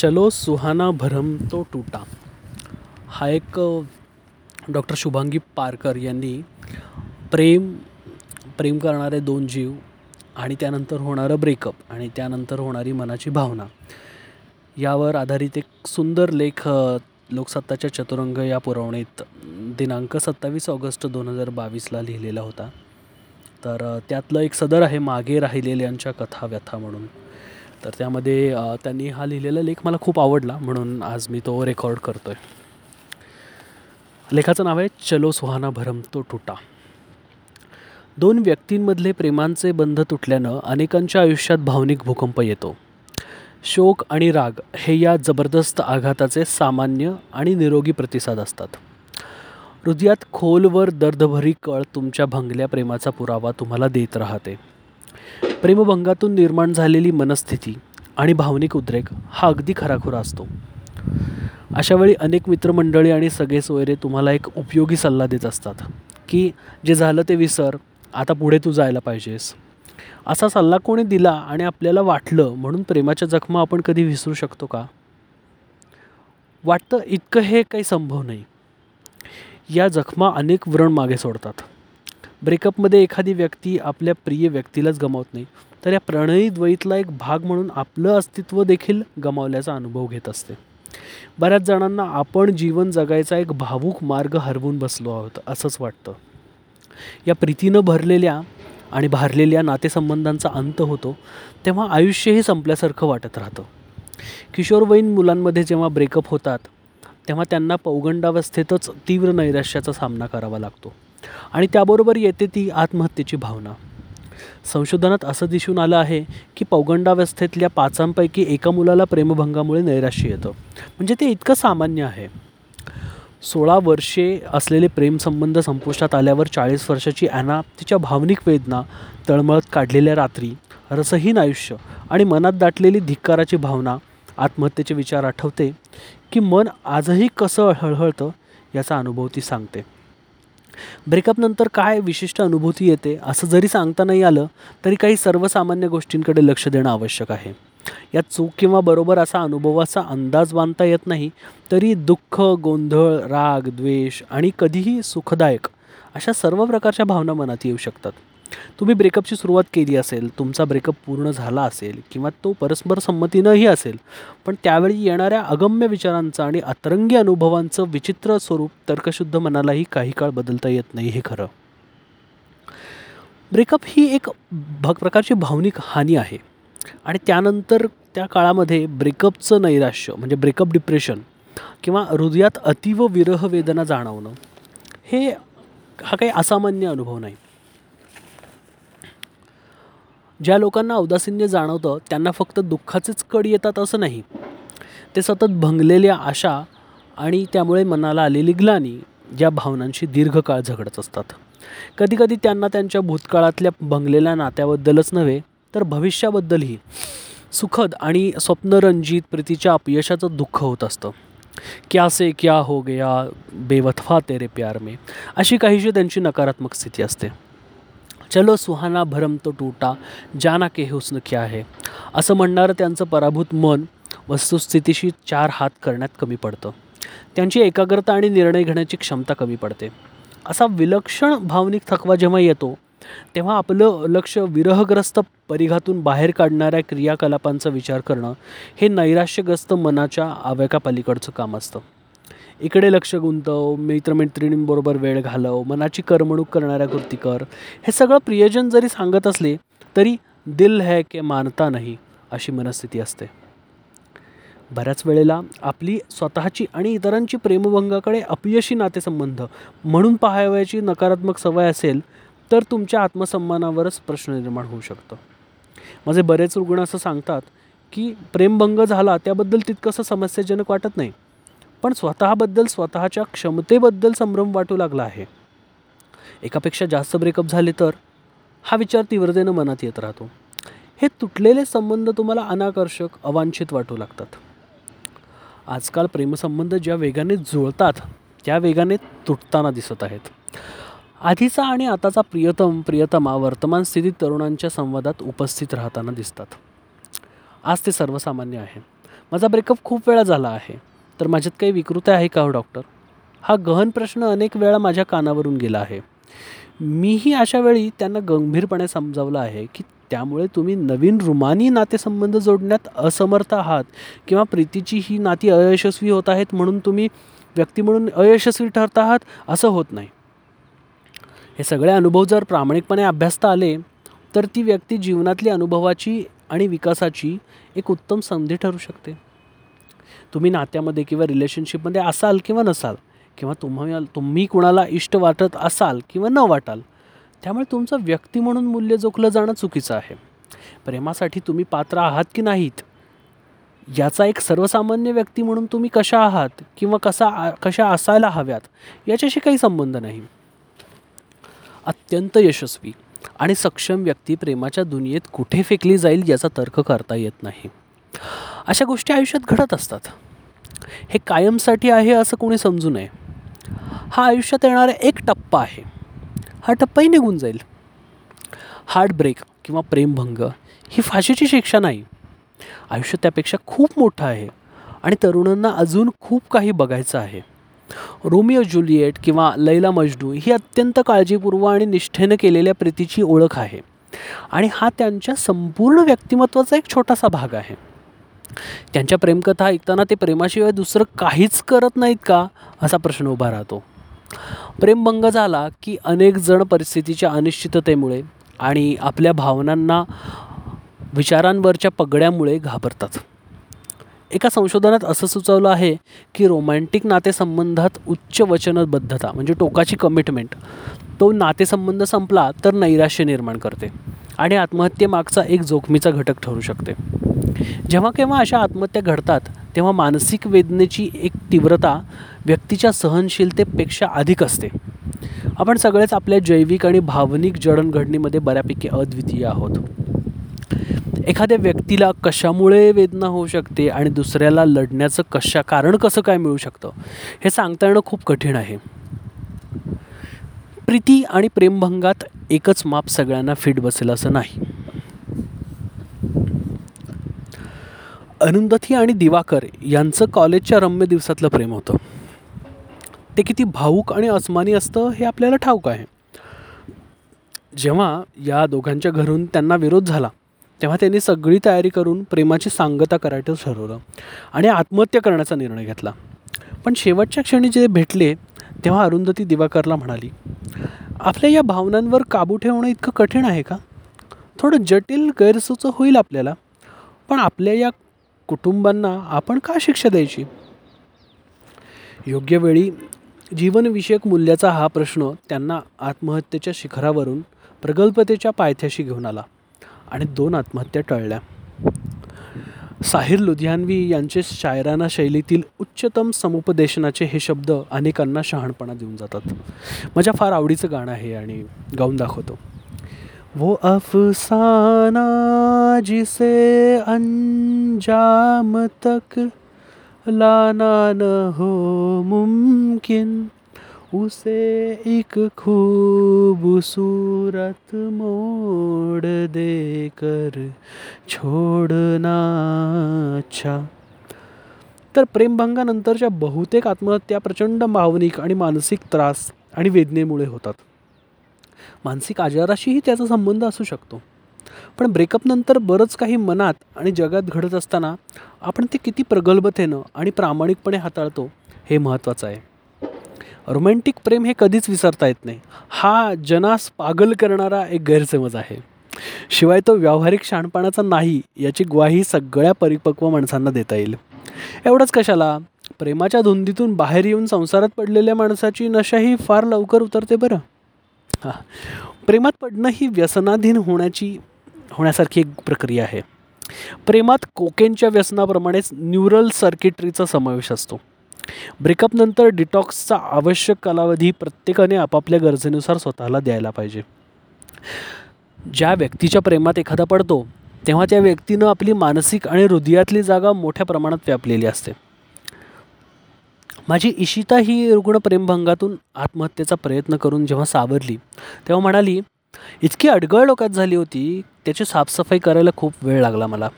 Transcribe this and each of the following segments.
चलो सुहाना भरम तो टूटा. हा एक डॉक्टर शुभांगी पारकर यांनी प्रेम प्रेम करणारे दोन जीव आणि त्यानंतर होणारं ब्रेकअप आणि त्यानंतर होणारी मनाची भावना. यावर आधारित एक सुंदर लेख लोकसत्ताच्या चतुरंग या पुरवणीत दिनांक सत्तावीस ऑगस्ट दोन हजार बावीसला लिहिलेला होता. तर त्यातलं एक सदर आहे मागे राहिलेल्यांच्या कथा व्यथा म्हणून. तर त्यामध्ये त्यांनी हा लिहिलेला लेख मला खूप आवडला म्हणून आज मी तो रेकॉर्ड करतो आहे लेखाचं नाव आहे चलो सुहाना भरम तो टुटा. दोन व्यक्तींमधले प्रेमांचे बंध तुटल्यानं अनेकांच्या आयुष्यात भावनिक भूकंप येतो. शोक आणि राग हे या जबरदस्त आघाताचे सामान्य आणि निरोगी प्रतिसाद असतात. हृदयात खोलवर दर्दभरी कळ तुमच्या भंगल्या प्रेमाचा पुरावा तुम्हाला देत राहते. प्रेमभंगातून निर्माण झालेली मनस्थिती आणि भावनिक उद्रेक हा अगदी खराखुरा असतो. अशा वेळी अनेक मित्रमंडळी आणि सगळे सोयरे तुम्हाला एक उपयोगी सल्ला देत असतात की जे झालं ते विसर आता पुढे तू जायला पाहिजेस. असा सल्ला कोणी दिला आणि आपल्याला वाटलं म्हणून प्रेमाच्या जखमा आपण कधी विसरू शकतो का? वाटतं इतकं हे काही संभव नाही. या जखमा अनेक व्रण मागे सोडतात. ब्रेकअपमध्ये एखादी व्यक्ती आपल्या प्रिय व्यक्तीलाच गमावत नाही. तर या प्रणयी द्वैतला एक भाग म्हणून आपलं अस्तित्व देखील गमावल्याचा अनुभव घेत असते. बऱ्याच जणांना आपण जीवन जगायचा एक भावूक मार्ग हरवून बसलो आहोत असंच वाटतं. या प्रीतीनं भरलेल्या आणि भारलेल्या नातेसंबंधांचा अंत होतो तेव्हा आयुष्यही संपल्यासारखं वाटत राहतं. किशोरवयीन मुलांमध्ये जेव्हा ब्रेकअप होतात तेव्हा त्यांना पौगंडावस्थेतच तीव्र नैराश्याचा सामना करावा लागतो. आणि त्याबरोबर येते ती आत्महत्येची भावना. संशोधनात असं दिसून आलं आहे की पौगंडावस्थेतल्या पाचांपैकी एका मुलाला प्रेमभंगामुळे नैराश्य येतं. म्हणजे ते इतकं सामान्य आहे. सोळा वर्षे असलेले प्रेमसंबंध संपुष्टात आल्यावर चाळीस वर्षाची ॲना तिच्या भावनिक वेदना तळमळत काढलेल्या रात्री रसहीन आयुष्य आणि मनात दाटलेली धिक्काराची भावना आत्महत्येचे विचार आठवते की मन आजही कसं हळहळतं याचा अनुभव ती सांगते. ब्रेकअपनंतर काय विशिष्ट अनुभूती येते असं जरी सांगता नाही आलं तरी काही सर्वसामान्य गोष्टींकडे लक्ष देणं आवश्यक आहे. यात चूक किंवा बरोबर असा अनुभवाचा अंदाज बांधता येत नाही तरी दुःख गोंधळ राग द्वेष आणि कधीही सुखदायक अशा सर्व प्रकारच्या भावना मनात येऊ शकतात. तुम्ही ब्रेकअपची सुरुवात केली असेल तुमचा ब्रेकअप पूर्ण झाला असेल किंवा तो परस्पर संमतीनंही असेल पण त्यावेळी येणाऱ्या अगम्य विचारांचं आणि अतरंगी अनुभवांचं विचित्र स्वरूप तर्कशुद्ध मनालाही काही काळ बदलता येत नाही हे खरं. ब्रेकअप ही एक भ प्रकारची भावनिक हानी आहे. आणि त्यानंतर त्या काळामध्ये ब्रेकअपचं नैराश्य म्हणजे ब्रेकअप डिप्रेशन किंवा हृदयात अतीव विरह वेदना जाणवणं हे हा काही असामान्य अनुभव नाही. ज्या लोकांना औदासिन्य जाणवतं त्यांना फक्त दुःखाचेच कड येतात असं नाही. ते सतत भंगलेल्या आशा आणि त्यामुळे मनाला आलेली ग्लानी या भावनांशी दीर्घकाळ झगडत असतात. कधीकधी त्यांना त्यांच्या भूतकाळातल्या भंगलेल्या नात्याबद्दलच नव्हे तर भविष्याबद्दलही. सुखद आणि स्वप्नरंजित प्रीतीच्या अपयशाचं दुःख होत असतं. क्या से क्या हो गया बेवफा तेरे प्यार में. अशी काहीशी त्यांची नकारात्मक स्थिती असते. चलो सुहाना भरम तो टूटा जाना के हुस्न क्या आहे असं म्हणणारं त्यांचं पराभूत मन वस्तुस्थितीशी चार हात करण्यात कमी पडतं. त्यांची एकाग्रता आणि निर्णय घेण्याची क्षमता कमी पडते. असा विलक्षण भावनिक थकवा जेव्हा येतो तेव्हा आपलं लक्ष विरहग्रस्त परिघातून बाहेर काढणाऱ्या क्रियाकलापांचा विचार करणं हे नैराश्यग्रस्त मनाच्या आवेगापलीकडचं काम असतं. इकडे लक्ष गुंतव मित्रमैत्रिणींबरोबर वेळ घालव मनाची करमणूक करणाऱ्या कृती कर. हे सगळं प्रियजन जरी सांगत असले तरी दिल है के मानता नाही अशी मनस्थिती असते. बऱ्याच वेळेला आपली स्वतःची आणि इतरांची प्रेमभंगाकडे अपयशी नातेसंबंध म्हणून पाहावयाची नकारात्मक सवय असेल तर तुमच्या आत्मसन्मानावरच प्रश्न निर्माण होऊ शकतं. माझे बरेच रुग्ण असं सांगतात की प्रेमभंग झाला त्याबद्दल तितकंसं समस्याजनक वाटत नाही. पण स्वतःबद्दल स्वतःच्या क्षमतेबद्दल संभ्रम वाटू लागला आहे. एकापेक्षा जास्त ब्रेकअप झाले तर? हा विचार तीव्रतेनं मनात येत राहतो. हे तुटलेले संबंध तुम्हाला अनाकर्षक अवांछित वाटू लागतात. आजकाल प्रेमसंबंध ज्या वेगाने जुळतात त्या वेगाने तुटताना दिसत आहेत. आधीचा आणि आताचा प्रियतम प्रियतमा वर्तमान स्थितीत तरुणांच्या संवादात उपस्थित राहताना दिसतात. आज ते सर्वसामान्य आहे. माझा ब्रेकअप खूप वेळा झाला आहे. तर माझ्यात काही विकृती आहे का हो डॉक्टर? हा गहन प्रश्न अनेक वेळा माझ्या कानावरून गेला आहे. मीही अशा वेळी त्यांना गंभीरपणे समजावलं आहे की त्यामुळे तुम्ही नवीन रुमानी नातेसंबंध जोडण्यात असमर्थ आहात किंवा प्रीतीची ही नाती अयशस्वी होत आहेत म्हणून तुम्ही व्यक्ती म्हणून अयशस्वी ठरत आहात असं होत नाही. हे सगळे अनुभव जर प्रामाणिकपणे अभ्यासता आले तर ती व्यक्ती जीवनातली अनुभवाची आणि विकासाची एक उत्तम संधी ठरू शकते. तुम्ही नात्यामध्ये किंवा रिलेशनशिपमध्ये असाल किंवा नसाल किंवा तुम्ही तुम्ही कुणाला इष्ट वाटत असाल किंवा न वाटाल त्यामुळे तुमचं व्यक्ती म्हणून मूल्य जोखलं जाणं चुकीचं आहे. प्रेमासाठी तुम्ही पात्र आहात की नाहीत? याचा एक सर्वसामान्य व्यक्ती म्हणून तुम्ही कशा आहात किंवा कसा कशा असायला हव्यात याच्याशी काही संबंध नाही. अत्यंत यशस्वी आणि सक्षम व्यक्ती प्रेमाच्या दुनियेत कुठे फेकली जाईल याचा तर्क करता येत नाही. अशा गोष्टी आयुष्यात घडत असतात. हे कायमसाठी आहे असं कोणी समजू नये. हा आयुष्यात येणारा एक टप्पा आहे. हा टप्पाही निघून जाईल. हार्टब्रेक किंवा प्रेमभंग ही फाशीची शिक्षा नाही. आयुष्य त्यापेक्षा खूप मोठं आहे आणि तरुणांना अजून खूप काही बघायचं आहे. रोमिओ जुलिएट किंवा लैला मजनू ही अत्यंत काळजीपूर्व आणि निष्ठेनं केलेल्या प्रीतीची ओळख आहे. आणि हा त्यांच्या संपूर्ण व्यक्तिमत्वाचा एक छोटासा भाग आहे. त्यांच्या प्रेमकथा ऐकताना ते प्रेमाशिवाय दुसरं काहीच करत नाहीत का? असा प्रश्न उभा राहतो. प्रेमभंग झाला की अनेक जण परिस्थितीच्या अनिश्चिततेमुळे आणि आपल्या भावनांना विचारांवरच्या पगड्यामुळे घाबरतात. एका संशोधनात असं सुचवलं आहे की रोमॅन्टिक नातेसंबंधात उच्च वचनबद्धता म्हणजे टोकाची कमिटमेंट तो नातेसंबंध संपला तर नैराश्य निर्माण करते आणि आत्महत्येमागचा एक जोखमीचा घटक ठरू शकते. जेव्हा केव्हा अशा आत्महत्या घडतात तेव्हा मानसिक वेदनेची एक तीव्रता व्यक्तीच्या सहनशीलतेपेक्षा अधिक असते. आपण सगळेच आपल्या जैविक आणि भावनिक जडणघडणीमध्ये बऱ्यापैकी अद्वितीय आहोत. एखाद्या व्यक्तीला कशामुळे वेदना होऊ शकते आणि दुसऱ्याला लढण्याचं कशा कारण कसं काय मिळू शकतं हे सांगता येणं खूप कठीण आहे. प्रीती आणि प्रेमभंगात एकच माप सगळ्यांना फिट बसेल असं नाही. अरुंधती आणि दिवाकर यांचं कॉलेजच्या रम्य दिवसातलं प्रेम होतं. ते किती भाऊक आणि अस्मानी असतं हे आपल्याला ठाऊक आहे. जेव्हा या दोघांच्या घरून त्यांना विरोध झाला तेव्हा त्यांनी सगळी तयारी करून प्रेमाची सांगता करायचं ठरवलं आणि आत्महत्या करण्याचा निर्णय घेतला. पण शेवटच्या क्षणी जे भेटले तेव्हा अरुंधती दिवाकरला म्हणाली आपल्या या भावनांवर काबू ठेवणं इतकं कठीण आहे का? थोडं जटिल गैरसोचं होईल आपल्याला. पण आपल्या या कुटुंबांना आपण का शिक्षा द्यायची? योग्य वेळी जीवनविषयक मूल्याचा हा प्रश्न त्यांना आत्महत्येच्या शिखरावरून प्रगल्भतेच्या पायथ्याशी घेऊन आला आणि दोन आत्महत्या टळल्या. साहिर लुधियानवी यांचे शायराना शैलीतील उच्चतम समुपदेशनाचे हे शब्द अनेकांना शहाणपणा देऊन जातात. माझ्या फार आवडीचं गाणं आहे आणि गाऊन दाखवतो. वो अफसाना जिसे अंजाम तक लाना न हो मुमकिन उसे एक खूबसूरत मोड़ देकर छोड़ना अच्छा। तर प्रेमभंगानंतरच्या बहुतेक आत्महत्या प्रचंड भावनिक आणि मानसिक त्रास आणि वेदनेमुळे होतात। मानसिक आजाराशीही त्याचा संबंध असू शकतो. पण ब्रेकअपनंतर बरंच काही मनात आणि जगात घडत असताना आपण ते किती प्रगल्भतेनं आणि प्रामाणिकपणे हाताळतो हे महत्त्वाचं आहे. रोमॅन्टिक प्रेम हे कधीच विसरता येत नाही. हा जनास पागल करणारा एक गैरसमज आहे. शिवाय तो व्यावहारिक शहाणपणाचा नाही याची ग्वाही सगळ्या परिपक्व माणसांना देता येईल. एवढंच कशाला? प्रेमाच्या धुंदीतून बाहेर येऊन संसारात पडलेल्या माणसाची नशाही फार लवकर उतरते बरं. हां. प्रेमात पडणं ही व्यसनाधीन होण्याची होण्यासारखी एक प्रक्रिया आहे. प्रेमात कोकेनच्या व्यसनाप्रमाणेच न्यूरल सर्किटरीचा समावेश असतो. ब्रेकअपनंतर डिटॉक्सचा आवश्यक कालावधी प्रत्येकाने आपापल्या गरजेनुसार स्वतःला द्यायला पाहिजे. ज्या व्यक्तीच्या प्रेमात एखादा पडतो तेव्हा त्या व्यक्तीनं आपली मानसिक आणि हृदयातली जागा मोठ्या प्रमाणात व्यापलेली असते. माझी इशिता ही रुग्ण प्रेमभंगातून आत्महत्येचा प्रयत्न करून जेव्हा सावरली तेव्हा म्हणाली इतकी अडगळ डोक्यात झाली होती त्याची साफसफाई करायला खूप वेळ लागला मला.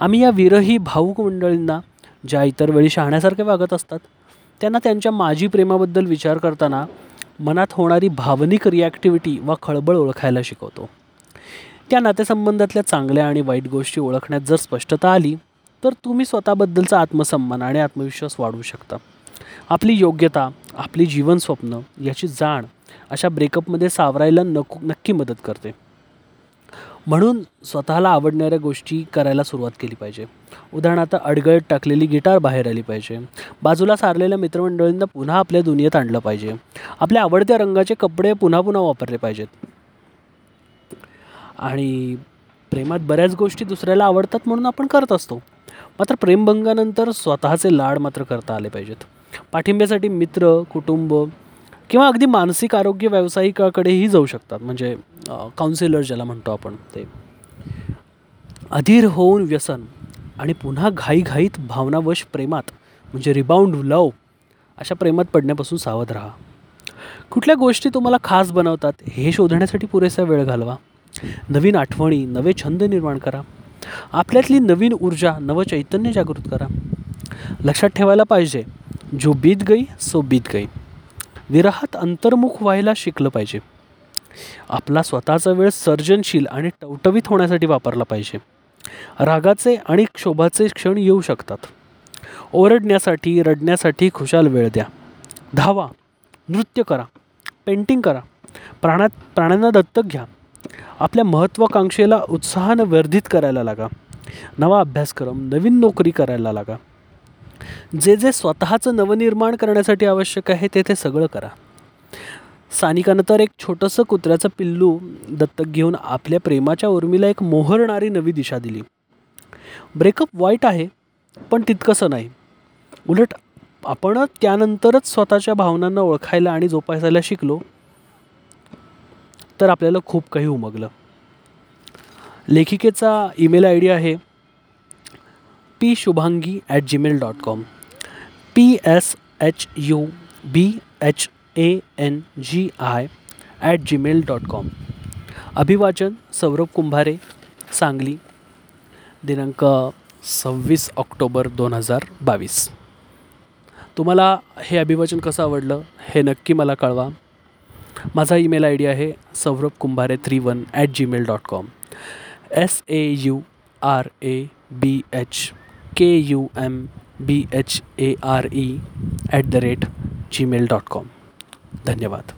आम्ही या विरही भाऊक मंडळींना ज्या इतर वेळी शहाण्यासारखे वागत असतात त्यांना त्यांच्या माजी प्रेमाबद्दल विचार करताना मनात होणारी भावनिक रिॲक्टिव्हिटी वा खळबळ ओळखायला शिकवतो. त्या नातेसंबंधातल्या चांगल्या आणि वाईट गोष्टी ओळखण्यात जर स्पष्टता आली तर तुम्ही स्वतःबद्दलचा आत्मसन्मान आणि आत्मविश्वास वाढवू शकता. आपली योग्यता आपली जीवनस्वप्न याची जाण अशा ब्रेकअपमध्ये सावरायला नको नक्की मदत करते. म्हणून स्वतःला आवडणाऱ्या गोष्टी करायला सुरुवात केली पाहिजे. उदाहरणार्थ अडगळत टाकलेली गिटार बाहेर आली पाहिजे. बाजूला सारलेल्या मित्रमंडळींना पुन्हा आपल्या दुनियेत आणलं पाहिजे. आपल्या आवडत्या रंगाचे कपडे पुन्हा पुन्हा वापरले पाहिजेत. आणि प्रेमात बऱ्याच गोष्टी दुसऱ्याला आवडतात म्हणून आपण करत असतो. मात्र प्रेमभंगानंतर स्वतःचे लाड मात्र करता आले पाहिजेत. पाठिंब्यासाठी मित्र कुटुंब किंवा अगदी मानसिक आरोग्य व्यावसायिकाकडेही जाऊ शकतात. म्हणजे काउन्सिलर ज्याला म्हणतो आपण ते. अधीर होऊन व्यसन आणि पुन्हा घाईघाईत भावनावश प्रेमात म्हणजे रिबाउंड लव अशा प्रेमात पडण्यापासून सावध राहा. कुठल्या गोष्टी तुम्हाला खास बनवतात हे शोधण्यासाठी पुरेसा वेळ घालवा. नवीन आठवणी नवे छंद निर्माण करा. आपल्यातली नवीन ऊर्जा नवं चैतन्य जागृत करा. लक्षात ठेवायला पाहिजे जो बीत गई सो बीत गई. विराहात अंतर्मुख व्हायला शिकलं पाहिजे. आपला स्वतःचा वेळ सर्जनशील आणि टवटवीत होण्यासाठी वापरला पाहिजे. रागाचे आणि क्षोभाचे क्षण येऊ शकतात. ओरडण्यासाठी रडण्यासाठी खुशाल वेळ द्या. धावा नृत्य करा पेंटिंग करा. प्राणात प्राण्यांना दत्तक घ्या. आपल्या महत्त्वाकांक्षेला उत्साहानं वर्धित करायला लागा. नवा अभ्यासक्रम नवीन नोकरी करायला लागा. जे जे स्वतःचं नवनिर्माण करण्यासाठी आवश्यक आहे ते ते सगळं करा. सानिकानं तर एक छोटंसं कुत्र्याचं पिल्लू दत्तक घेऊन आपल्या प्रेमाच्या उर्मीला एक मोहरणारी नवी दिशा दिली. ब्रेकअप वाईट आहे पण तितकंसं नाही. उलट आपण त्यानंतरच स्वतःच्या भावनांना ओळखायला आणि जोपासायला शिकलो. तर आपल्याला खूप काही उमगलं. लेखिकेचा ईमेल आय डी आहे P Shubhangi at Gmail dot com P S H U B H A N G I at Gmail dot com अभिवाचन सौरभ कुंभारे सांगली दिनांक सव्वीस ऑक्टोबर दोन हजार बावीस. तुम्हाला हे अभिवाचन कसं आवडलं हे नक्की मला कळवा. माझा ईमेल आय डी आहे Saurabh Kumbhare three one at Gmail dot com. S A U R A B H K U M B H A R E at the rate Gmail dot com. धन्यवाद.